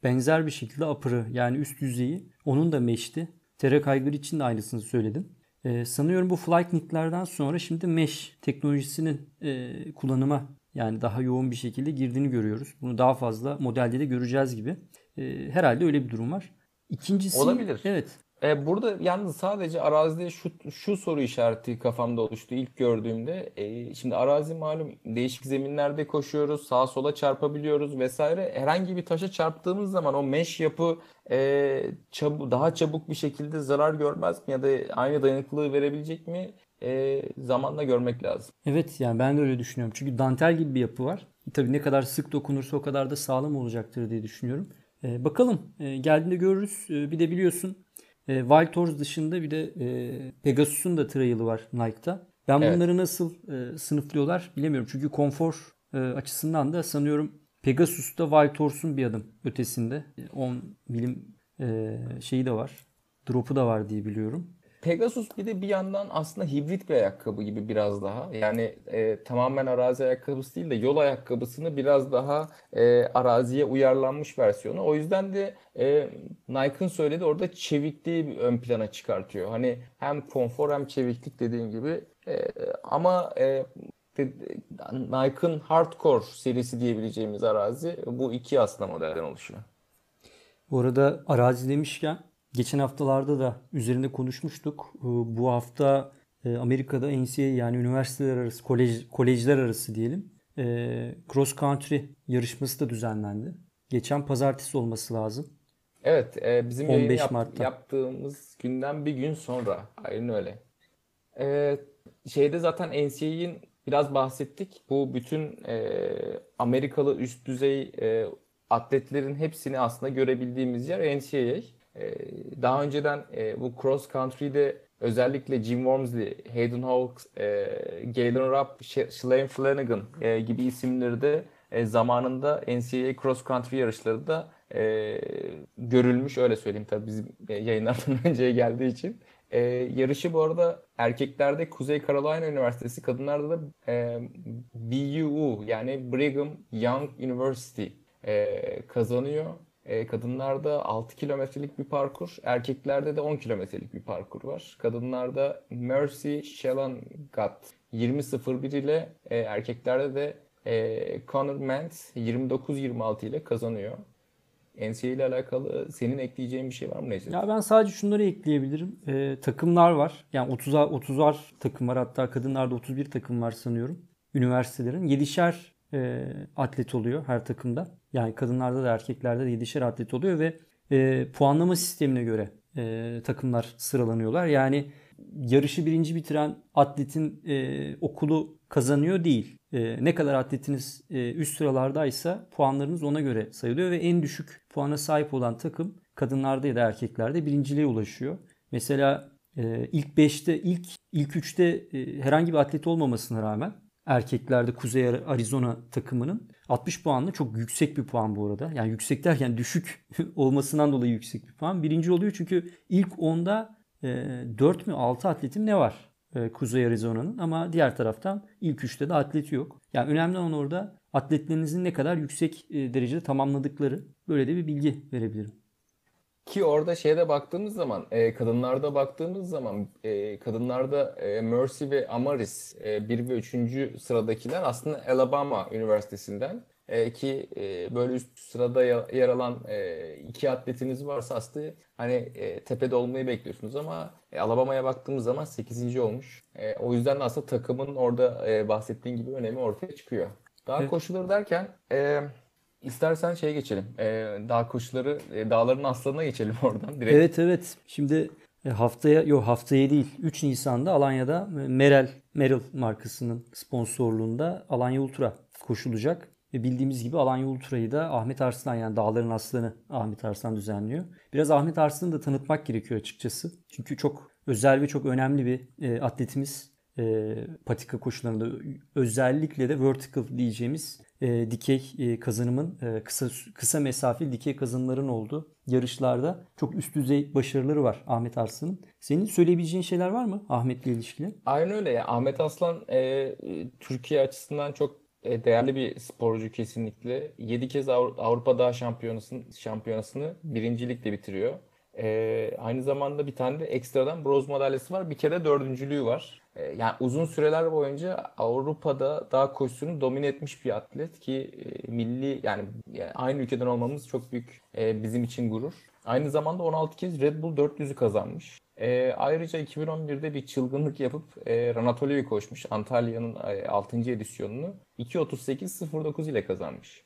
benzer bir şekilde upper'ı yani üst yüzeyi onun da mesh'ti. Terra Kyger için de aynısını söyledim. E, sanıyorum bu Flight Knit'lerden sonra şimdi mesh teknolojisinin e, kullanıma yani daha yoğun bir şekilde girdiğini görüyoruz. Bunu daha fazla modelde de göreceğiz gibi. E, herhalde öyle bir durum var. İkincisi Olabilir. Evet. E, burada yalnız sadece arazide şu şu soru işareti kafamda oluştu ilk gördüğümde. E, şimdi arazi malum değişik zeminlerde koşuyoruz, sağa sola çarpabiliyoruz vesaire. Herhangi bir taşa çarptığımız zaman o mesh yapı e, çabu, daha çabuk bir şekilde zarar görmez mi ya da aynı dayanıklılığı verebilecek mi? E, zamanla görmek lazım. Evet yani ben de öyle düşünüyorum. Çünkü dantel gibi bir yapı var. Tabii ne kadar sık dokunursa o kadar da sağlam olacaktır diye düşünüyorum. Ee, bakalım ee, geldiğinde görürüz. Ee, bir de biliyorsun e, Wild Horse dışında bir de e, Pegasus'un da trail'ı var Nike'da. Ben Evet. bunları nasıl e, sınıflıyorlar bilemiyorum. Çünkü konfor e, açısından da sanıyorum Pegasus'ta Wild Horse'un bir adım ötesinde. E, 10 milim e, şeyi de var. Drop'u da var diye biliyorum. Pegasus bir de bir yandan aslında hibrit bir ayakkabı gibi biraz daha. Yani e, tamamen arazi ayakkabısı değil de yol ayakkabısını biraz daha e, araziye uyarlanmış versiyonu. O yüzden de e, Nike'ın söyledi orada çevikliği ön plana çıkartıyor. Hani hem konfor hem çeviklik dediğin gibi. E, ama e, Nike'ın Hardcore serisi diyebileceğimiz arazi bu iki aslında modelden oluşuyor. Bu arada arazi demişken geçen haftalarda da üzerinde konuşmuştuk. Ee, bu hafta e, Amerika'da NCAA yani üniversiteler arası, kolej, kolejler arası diyelim e, cross country yarışması da düzenlendi. Geçen pazartesi olması lazım. Evet, e, bizim 15 yap, Mart'ta. yaptığımız günden bir gün sonra. Aynen öyle. Şeyde zaten NCAA'in biraz bahsettik. Bu bütün e, Amerikalı üst düzey e, atletlerin hepsini aslında görebildiğimiz yer NCAA. E, daha önceden e, bu cross country'de özellikle Jim Wormsley, Hayden Hawks, e, Galen Rupp, Shalane Flanagan e, gibi isimleri de zamanında NCAA cross country yarışları da e, görülmüş öyle söyleyeyim tabii bizim yayınlardan <laughs> önceye geldiği için. E, yarışı bu arada erkeklerde Kuzey Carolina Üniversitesi, kadınlarda da e, BUU yani Brigham Young University e, kazanıyor. E, kadınlarda 6 kilometrelik bir parkur, erkeklerde de 10 kilometrelik bir parkur var. Kadınlarda Mercy Shelangat 20.01 ile e, erkeklerde de e, Connor Mantz 29-26 ile kazanıyor. NCAA ile alakalı senin ekleyeceğin bir şey var mı Necdet? Ya ben sadece şunları ekleyebilirim. Ee, takımlar var. Yani 30'ar 30'ar takım var. Hatta kadınlarda 31 takım var sanıyorum. Üniversitelerin 7'şer e, atlet oluyor her takımda. Yani kadınlarda da erkeklerde de 7'şer atlet oluyor ve e, puanlama sistemine göre e, takımlar sıralanıyorlar. Yani yarışı birinci bitiren atletin e, okulu kazanıyor değil. E, ne kadar atletiniz e, üst sıralardaysa puanlarınız ona göre sayılıyor ve en düşük puana sahip olan takım kadınlarda ya da erkeklerde birinciliğe ulaşıyor. Mesela e, ilk 5'te ilk ilk 3'te e, herhangi bir atlet olmamasına rağmen erkeklerde Kuzey Arizona takımının 60 puanlı çok yüksek bir puan bu arada. Yani yüksek derken düşük <laughs> olmasından dolayı yüksek bir puan. Birinci oluyor çünkü ilk 10'da e, 4 mü 6 atletim ne var? E, Kuzey Arizona'nın ama diğer taraftan ilk üçte de atleti yok. Yani önemli olan orada atletlerinizin ne kadar yüksek e, derecede tamamladıkları. Böyle de bir bilgi verebilirim. Ki orada şeyde baktığımız zaman, e, kadınlarda baktığımız zaman e, kadınlarda e, Mercy ve Amaris e, 1 ve 3. sıradakiler aslında Alabama Üniversitesi'nden. E, ki e, böyle üst sırada yer alan e, iki atletiniz varsa aslında hani e, tepede olmayı bekliyorsunuz ama e, Alabama'ya baktığımız zaman 8. olmuş. E, o yüzden de aslında takımın orada e, bahsettiğin gibi önemi ortaya çıkıyor. Daha evet. koşuları derken e, istersen şeye geçelim. E, dağ koşuları, e, dağların aslanına geçelim <laughs> oradan direkt. Evet evet. Şimdi e, haftaya yok haftaya değil 3 Nisan'da Alanya'da Merel Merel markasının sponsorluğunda Alanya Ultra koşulacak. Ve bildiğimiz gibi Alanya Ultra'yı da Ahmet Arslan yani Dağların Aslanı Ahmet Arslan düzenliyor. Biraz Ahmet Arslan'ı da tanıtmak gerekiyor açıkçası. Çünkü çok özel ve çok önemli bir e, atletimiz. E, patika koşularında özellikle de vertical diyeceğimiz e, dikey e, kazanımın e, kısa kısa mesafeli dikey kazanımların olduğu yarışlarda çok üst düzey başarıları var Ahmet Arslan'ın. Senin söyleyebileceğin şeyler var mı Ahmet'le ilişkili? Aynen öyle ya. Ahmet Aslan e, Türkiye açısından çok e, değerli bir sporcu kesinlikle. 7 kez Avrupa Dağ Şampiyonası'nı, şampiyonasını birincilikle bitiriyor. Ee, aynı zamanda bir tane de ekstradan bronz madalyası var. Bir kere dördüncülüğü var. Ee, yani uzun süreler boyunca Avrupa'da dağ koşusunu domine etmiş bir atlet ki e, milli yani, yani aynı ülkeden olmamız çok büyük e, bizim için gurur. Aynı zamanda 16 kez Red Bull 400'ü kazanmış. E, ayrıca 2011'de bir çılgınlık yapıp e, Ranatoli'yi koşmuş. Antalya'nın e, 6. edisyonunu 2.38.09 ile kazanmış.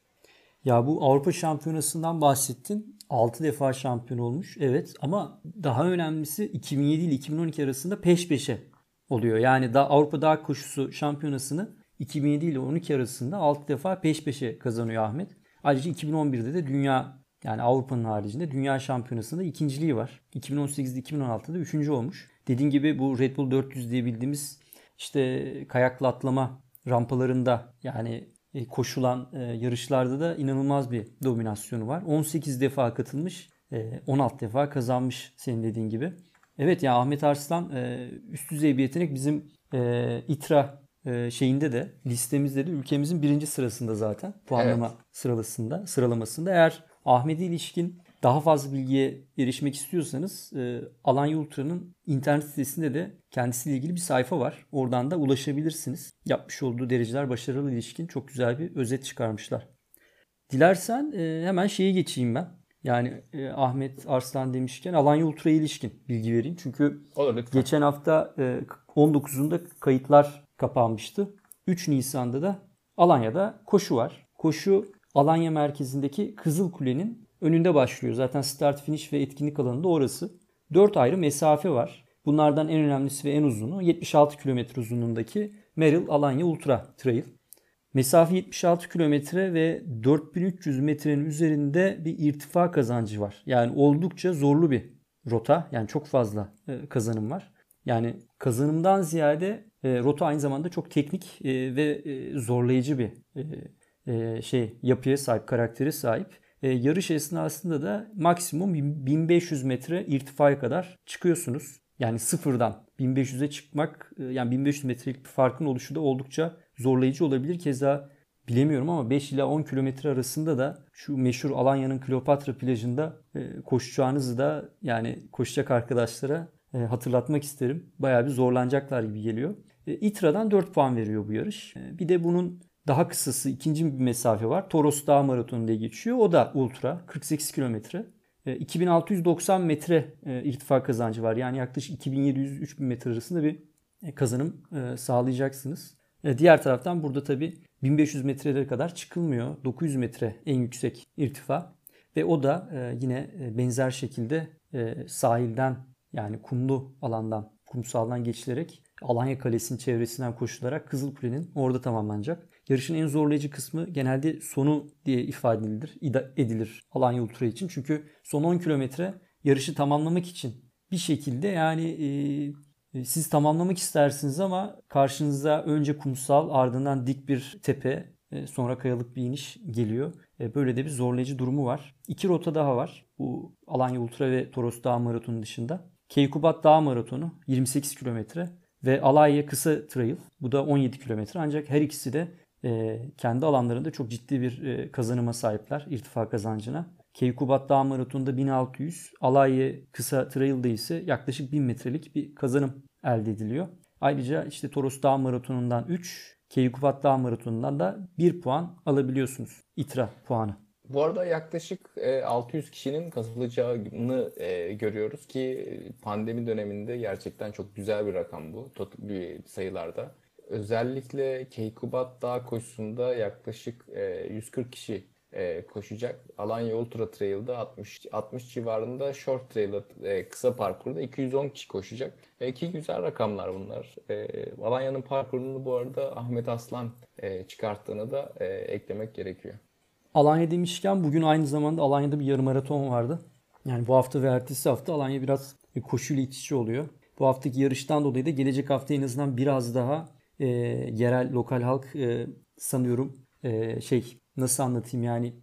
Ya bu Avrupa Şampiyonası'ndan bahsettin. 6 defa şampiyon olmuş. Evet ama daha önemlisi 2007 ile 2012 arasında peş peşe oluyor. Yani da Avrupa Dağ Koşusu Şampiyonası'nı 2007 ile 12 arasında 6 defa peş peşe kazanıyor Ahmet. Ayrıca 2011'de de dünya yani Avrupa'nın haricinde dünya şampiyonasında ikinciliği var. 2018'de 2016'da üçüncü olmuş. Dediğim gibi bu Red Bull 400 diye bildiğimiz işte kayakla atlama rampalarında yani e, koşulan e, yarışlarda da inanılmaz bir dominasyonu var. 18 defa katılmış, 16 e, defa kazanmış senin dediğin gibi. Evet ya Ahmet Arslan e, üst düzey bir yetenek. Bizim e, İTRA e, şeyinde de listemizde de ülkemizin birinci sırasında zaten puanlama evet. sıralamasında sıralamasında. Eğer Ahmet'e ilişkin daha fazla bilgiye erişmek istiyorsanız e, Alanya Ultra'nın internet sitesinde de kendisiyle ilgili bir sayfa var. Oradan da ulaşabilirsiniz. Yapmış olduğu dereceler başarılı ilişkin çok güzel bir özet çıkarmışlar. Dilersen e, hemen şeye geçeyim ben. Yani e, Ahmet Arslan demişken Alanya Ultra'ya ilişkin bilgi vereyim. Çünkü Olur, geçen hafta e, 19'unda kayıtlar kapanmıştı. 3 Nisan'da da Alanya'da koşu var. Koşu Alanya merkezindeki Kızıl Kule'nin önünde başlıyor. Zaten start finish ve etkinlik alanı da orası. 4 ayrı mesafe var. Bunlardan en önemlisi ve en uzunu 76 km uzunluğundaki Merrill Alanya Ultra Trail. Mesafe 76 kilometre ve 4300 metrenin üzerinde bir irtifa kazancı var. Yani oldukça zorlu bir rota. Yani çok fazla e, kazanım var. Yani kazanımdan ziyade e, rota aynı zamanda çok teknik e, ve zorlayıcı bir şey yapıya sahip, karaktere sahip. Yarış esnasında da maksimum 1500 metre irtifaya kadar çıkıyorsunuz. Yani sıfırdan 1500'e çıkmak yani 1500 metrelik bir farkın oluşu da oldukça zorlayıcı olabilir. Keza bilemiyorum ama 5 ila 10 kilometre arasında da şu meşhur Alanya'nın Kleopatra plajında e, koşacağınızı da yani koşacak arkadaşlara e, hatırlatmak isterim. Bayağı bir zorlanacaklar gibi geliyor. E, İTRA'dan 4 puan veriyor bu yarış. Bir de bunun daha kısası ikinci bir mesafe var. Toros Dağ Maratonu diye geçiyor. O da ultra 48 kilometre. 2690 metre irtifa kazancı var. Yani yaklaşık 2700-3000 metre arasında bir kazanım sağlayacaksınız. E, diğer taraftan burada tabi 1500 metrelere kadar çıkılmıyor. 900 metre en yüksek irtifa ve o da e, yine e, benzer şekilde sahilden yani kumlu alandan, kumsaldan geçilerek Alanya Kalesi'nin çevresinden koşularak Kızılkule'nin orada tamamlanacak. Yarışın en zorlayıcı kısmı genelde sonu diye ifade edilir, edilir Alanya Ultra için. Çünkü son 10 kilometre yarışı tamamlamak için bir şekilde yani siz tamamlamak istersiniz ama karşınıza önce kumsal ardından dik bir tepe e, sonra kayalık bir iniş geliyor. E, böyle de bir zorlayıcı durumu var. İki rota daha var. Bu Alanya Ultra ve Toros Dağ Maratonu dışında. Keykubat Dağ Maratonu 28 kilometre ve Alanya Kısa Trail bu da 17 kilometre ancak her ikisi de kendi alanlarında çok ciddi bir kazanıma sahipler irtifa kazancına. Keykubat Dağ Maratonu'nda 1600, Alay Kısa Trail'da ise yaklaşık 1000 metrelik bir kazanım elde ediliyor. Ayrıca işte Toros Dağ Maratonu'ndan 3, Keykubat Dağ Maratonu'ndan da 1 puan alabiliyorsunuz. İTRA puanı. Bu arada yaklaşık 600 e, kişinin katılacağını e, görüyoruz ki pandemi döneminde gerçekten çok güzel bir rakam bu sayılarda. Özellikle Keykubat Dağ koşusunda yaklaşık 140 e, kişi e, koşacak. Alanya Ultra Trail'da 60 60 civarında Short Trail'da e, kısa parkurda 210 kişi koşacak. E, ki güzel rakamlar bunlar. E, Alanya'nın parkurunu bu arada Ahmet Aslan e, çıkarttığını da e, eklemek gerekiyor. Alanya demişken bugün aynı zamanda Alanya'da bir yarım maraton vardı. Yani bu hafta ve ertesi hafta Alanya biraz koşuyla içe oluyor. Bu haftaki yarıştan dolayı da gelecek hafta en azından biraz daha e, yerel lokal halk e, sanıyorum e, şey nasıl anlatayım yani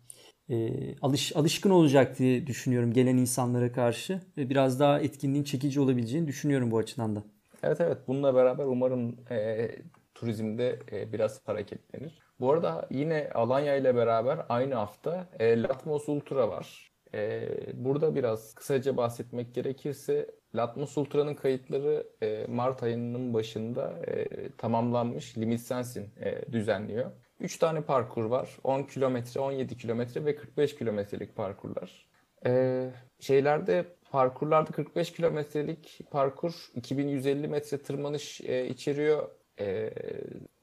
e, alış alışkın olacak diye düşünüyorum gelen insanlara karşı ve biraz daha etkinliğin çekici olabileceğini düşünüyorum bu açıdan da. Evet evet bununla beraber umarım e, turizmde e, biraz hareketlenir. Bu arada yine Alanya ile beraber aynı hafta e, Latmos Ultra var. E, burada biraz kısaca bahsetmek gerekirse Latmos Ultra'nın kayıtları e, Mart ayının başında e, tamamlanmış. Limit Sensin e, düzenliyor. 3 tane parkur var. 10 kilometre, 17 kilometre ve 45 kilometrelik parkurlar. Ee, şeylerde parkurlarda 45 kilometrelik parkur 2150 metre tırmanış e, içeriyor. E,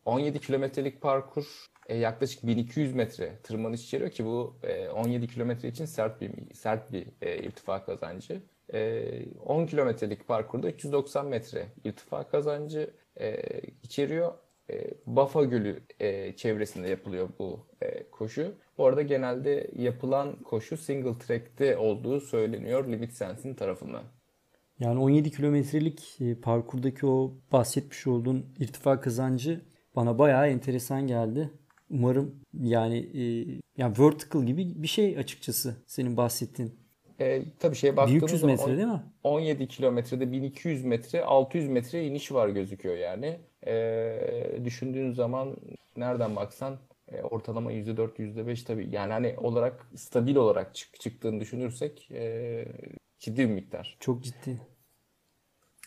17 kilometrelik parkur e, yaklaşık 1200 metre tırmanış içeriyor ki bu e, 17 kilometre için sert bir sert bir e, irtifa kazancı. E, 10 kilometrelik parkurda 390 metre irtifa kazancı e, içeriyor e, Bafa Gölü e, çevresinde yapılıyor bu e, koşu. Bu arada genelde yapılan koşu single track'te olduğu söyleniyor Limit Sense'in tarafından. Yani 17 kilometrelik e, parkurdaki o bahsetmiş olduğun irtifa kazancı bana bayağı enteresan geldi. Umarım yani e, yani vertical gibi bir şey açıkçası senin bahsettiğin. E, tabii şeye baktığımız 1300 metre değil mi? 17 kilometrede 1200 metre 600 metre iniş var gözüküyor yani. E, düşündüğün zaman nereden baksan e, ortalama %4 %5 tabii yani hani olarak stabil olarak çık, çıktığını düşünürsek e, ciddi bir miktar. Çok ciddi.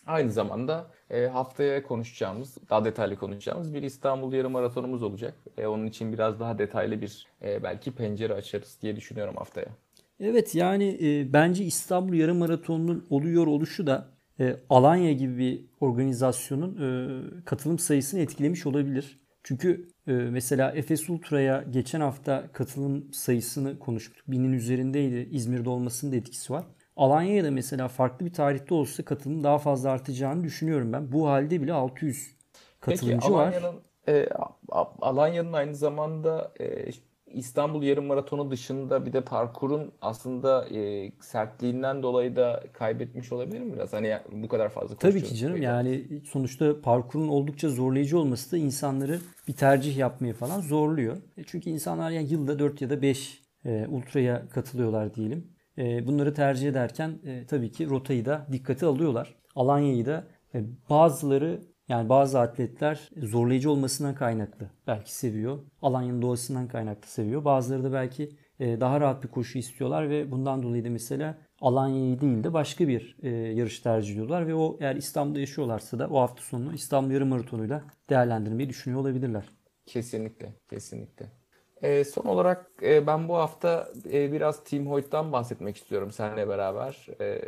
Aynı zamanda e, haftaya konuşacağımız, daha detaylı konuşacağımız bir İstanbul yarım maratonumuz olacak. E, onun için biraz daha detaylı bir e, belki pencere açarız diye düşünüyorum haftaya. Evet yani e, bence İstanbul Yarım Maratonu'nun oluyor oluşu da e, Alanya gibi bir organizasyonun e, katılım sayısını etkilemiş olabilir. Çünkü e, mesela Efes Ultra'ya geçen hafta katılım sayısını konuştuk. Binin üzerindeydi. İzmir'de olmasının da etkisi var. Alanya'ya da mesela farklı bir tarihte olsa katılım daha fazla artacağını düşünüyorum ben. Bu halde bile 600 katılımcı Peki, var. Alanya'nın, e, Alanya'nın aynı zamanda e, İstanbul Yarım Maratonu dışında bir de parkurun aslında e, sertliğinden dolayı da kaybetmiş olabilir mi biraz? Hani bu kadar fazla Tabii ki canım. Yani sonuçta parkurun oldukça zorlayıcı olması da insanları bir tercih yapmaya falan zorluyor. E, çünkü insanlar yani yılda 4 ya da 5 e, ultraya katılıyorlar diyelim. E, bunları tercih ederken e, tabii ki rotayı da dikkate alıyorlar. Alanya'yı da e, bazıları yani bazı atletler zorlayıcı olmasından kaynaklı belki seviyor. Alanya'nın doğasından kaynaklı seviyor. Bazıları da belki e, daha rahat bir koşu istiyorlar ve bundan dolayı da mesela Alanya'yı değil de başka bir e, yarış tercih ediyorlar ve o eğer İstanbul'da yaşıyorlarsa da o hafta sonunu İstanbul Yarım Maratonu'yla değerlendirmeyi düşünüyor olabilirler. Kesinlikle, kesinlikle. E, son olarak e, ben bu hafta e, biraz Tim Hoyt'tan bahsetmek istiyorum seninle beraber. E,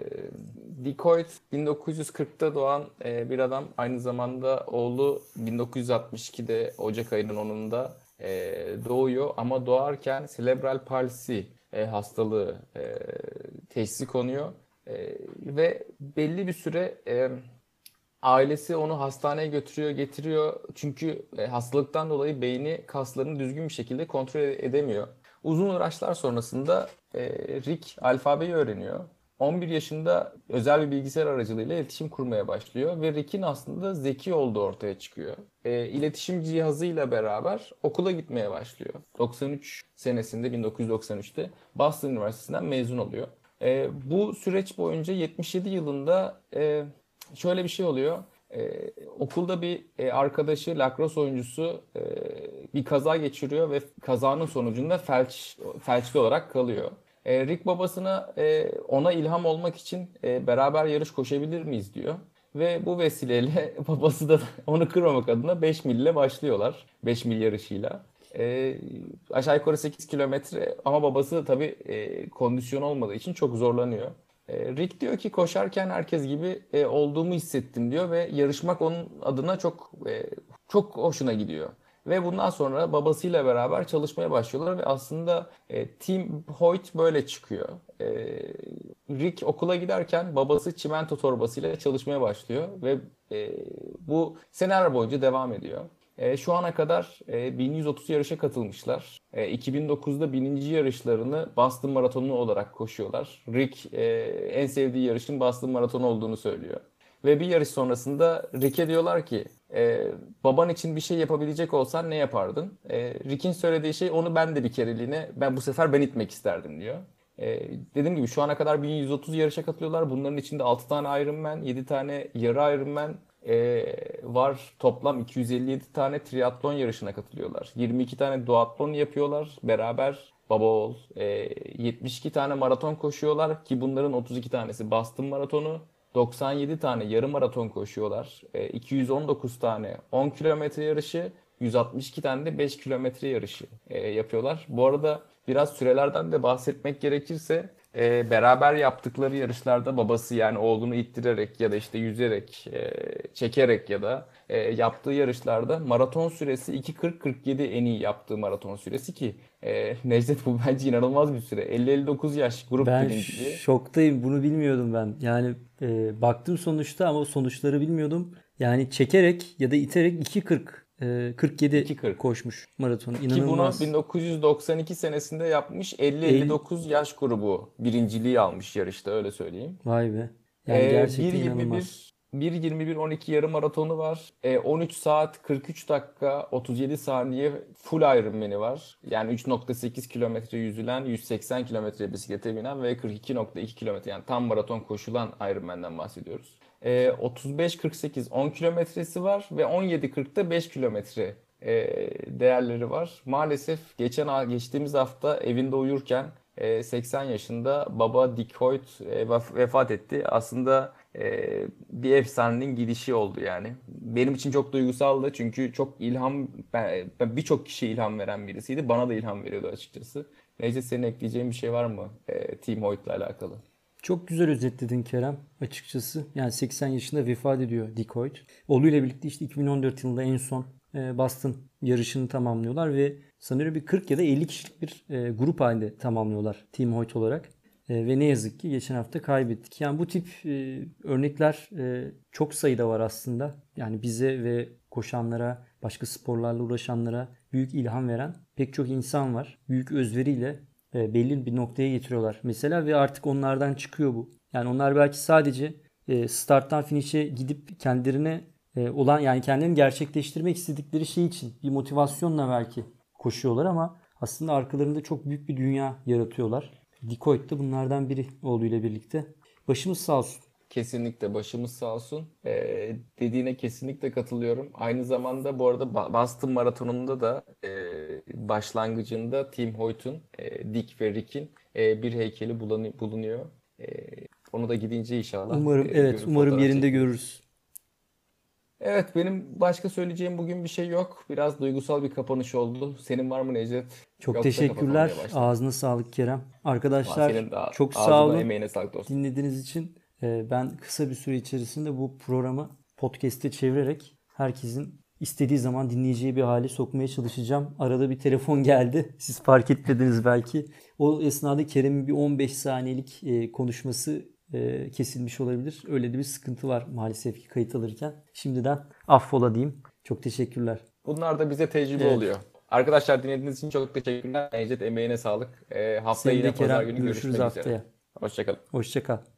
Dick Hoyt 1940'ta doğan e, bir adam. Aynı zamanda oğlu 1962'de Ocak ayının 10'unda e, doğuyor. Ama doğarken cerebral palsy e, hastalığı e, teşhisi konuyor. E, ve belli bir süre... E, Ailesi onu hastaneye götürüyor, getiriyor. Çünkü e, hastalıktan dolayı beyni kaslarını düzgün bir şekilde kontrol edemiyor. Uzun uğraşlar sonrasında e, Rick alfabeyi öğreniyor. 11 yaşında özel bir bilgisayar aracılığıyla iletişim kurmaya başlıyor ve Rick'in aslında zeki olduğu ortaya çıkıyor. E, iletişim cihazıyla beraber okula gitmeye başlıyor. 93 senesinde 1993'te Boston Üniversitesi'nden mezun oluyor. E, bu süreç boyunca 77 yılında e, şöyle bir şey oluyor. Ee, okulda bir e, arkadaşı lacrosse oyuncusu e, bir kaza geçiriyor ve kazanın sonucunda felç felçli olarak kalıyor. E, Rick babasına e, ona ilham olmak için e, beraber yarış koşabilir miyiz diyor. Ve bu vesileyle <laughs> babası da onu kırmamak adına 5 mil ile başlıyorlar. 5 mil yarışıyla. E, aşağı yukarı 8 kilometre ama babası tabii e, kondisyon olmadığı için çok zorlanıyor. E, Rick diyor ki koşarken herkes gibi e, olduğumu hissettim diyor ve yarışmak onun adına çok e, çok hoşuna gidiyor. Ve bundan sonra babasıyla beraber çalışmaya başlıyorlar ve aslında e, Tim Hoyt böyle çıkıyor. E, Rick okula giderken babası çimento torbasıyla çalışmaya başlıyor ve e, bu seneler boyunca devam ediyor. E, şu ana kadar e, 1130 yarışa katılmışlar. E, 2009'da bininci yarışlarını Boston Maratonu olarak koşuyorlar. Rick e, en sevdiği yarışın Boston Maratonu olduğunu söylüyor. Ve bir yarış sonrasında Rick'e diyorlar ki e, baban için bir şey yapabilecek olsan ne yapardın? E, Rick'in söylediği şey onu ben de bir kereliğine ben bu sefer ben itmek isterdim diyor. E, dediğim gibi şu ana kadar 1130 yarışa katılıyorlar. Bunların içinde 6 tane Ironman, 7 tane yarı Ironman, e, var. Toplam 257 tane triatlon yarışına katılıyorlar. 22 tane duatlon yapıyorlar beraber baba oğul. E, 72 tane maraton koşuyorlar ki bunların 32 tanesi Boston maratonu. 97 tane yarım maraton koşuyorlar. E, 219 tane 10 kilometre yarışı, 162 tane de 5 kilometre yarışı e, yapıyorlar. Bu arada biraz sürelerden de bahsetmek gerekirse e, beraber yaptıkları yarışlarda babası yani oğlunu ittirerek ya da işte yüzerek, e, çekerek ya da e, yaptığı yarışlarda maraton süresi 2.40-47 en iyi yaptığı maraton süresi ki e, <laughs> Necdet bu bence inanılmaz bir süre. 50-59 yaş grup ben birinciliği. Ben şoktayım bunu bilmiyordum ben. Yani e, baktım sonuçta ama sonuçları bilmiyordum. Yani çekerek ya da iterek 2.40 47 2.40. koşmuş maratonu. İnanılmaz. Ki bunu 1992 senesinde yapmış 50-59 yaş grubu birinciliği almış yarışta öyle söyleyeyim. Vay be. Yani ee, gerçekten bir inanılmaz. Bir 1.21-12 yarım maratonu var. E, 13 saat 43 dakika 37 saniye full Ironman'i var. Yani 3.8 kilometre yüzülen, 180 kilometre bisiklete binen ve 42.2 kilometre yani tam maraton koşulan Ironman'den bahsediyoruz. E, 35-48 10 kilometresi var ve 17.40'da 5 kilometre e, değerleri var. Maalesef geçen geçtiğimiz hafta evinde uyurken 80 yaşında baba Dick Hoyt vefat etti. Aslında bir efsanenin gidişi oldu yani. Benim için çok duygusaldı çünkü çok ilham, ben birçok kişi ilham veren birisiydi. Bana da ilham veriyordu açıkçası. Necdet senin ekleyeceğin bir şey var mı Team Hoyt'la alakalı? Çok güzel özetledin Kerem açıkçası. Yani 80 yaşında vefat ediyor Dick Hoyt. Oğluyla birlikte işte 2014 yılında en son Boston yarışını tamamlıyorlar ve sanıyorum bir 40 ya da 50 kişilik bir e, grup halinde tamamlıyorlar Team Hoyt olarak. E, ve ne yazık ki geçen hafta kaybettik. Yani bu tip e, örnekler e, çok sayıda var aslında. Yani bize ve koşanlara, başka sporlarla uğraşanlara büyük ilham veren pek çok insan var. Büyük özveriyle e, belli bir noktaya getiriyorlar. Mesela ve artık onlardan çıkıyor bu. Yani onlar belki sadece e, starttan finish'e gidip kendilerine e, olan yani kendilerini gerçekleştirmek istedikleri şey için bir motivasyonla belki koşuyorlar ama aslında arkalarında çok büyük bir dünya yaratıyorlar. Dikoit de bunlardan biri oğluyla birlikte. Başımız sağ olsun. Kesinlikle başımız sağ olsun. Ee, dediğine kesinlikle katılıyorum. Aynı zamanda bu arada Boston Maratonu'nda da e, başlangıcında Tim Hoyt'un, e, Dick ve Rick'in e, bir heykeli bulunuyor. E, onu da gidince inşallah. Umarım e, evet umarım yerinde görürüz. Evet benim başka söyleyeceğim bugün bir şey yok. Biraz duygusal bir kapanış oldu. Senin var mı Necdet? Çok Yoksa teşekkürler. Ağzına sağlık Kerem. Arkadaşlar çok sağ olun. Emeğine sağlık dostum. Dinlediğiniz için ben kısa bir süre içerisinde bu programı podcast'e çevirerek herkesin istediği zaman dinleyeceği bir hale sokmaya çalışacağım. Arada bir telefon geldi. <laughs> Siz fark etmediniz belki. O esnada Kerem'in bir 15 saniyelik e, konuşması e, kesilmiş olabilir. Öyle de bir sıkıntı var maalesef ki kayıt alırken. Şimdiden affola diyeyim. Çok teşekkürler. Bunlar da bize tecrübe evet. oluyor. Arkadaşlar dinlediğiniz için çok teşekkürler. Necdet emeğine sağlık. E, hafta yine pazar günü görüşmek üzere. haftaya. Hoşçakalın. Hoşçakal.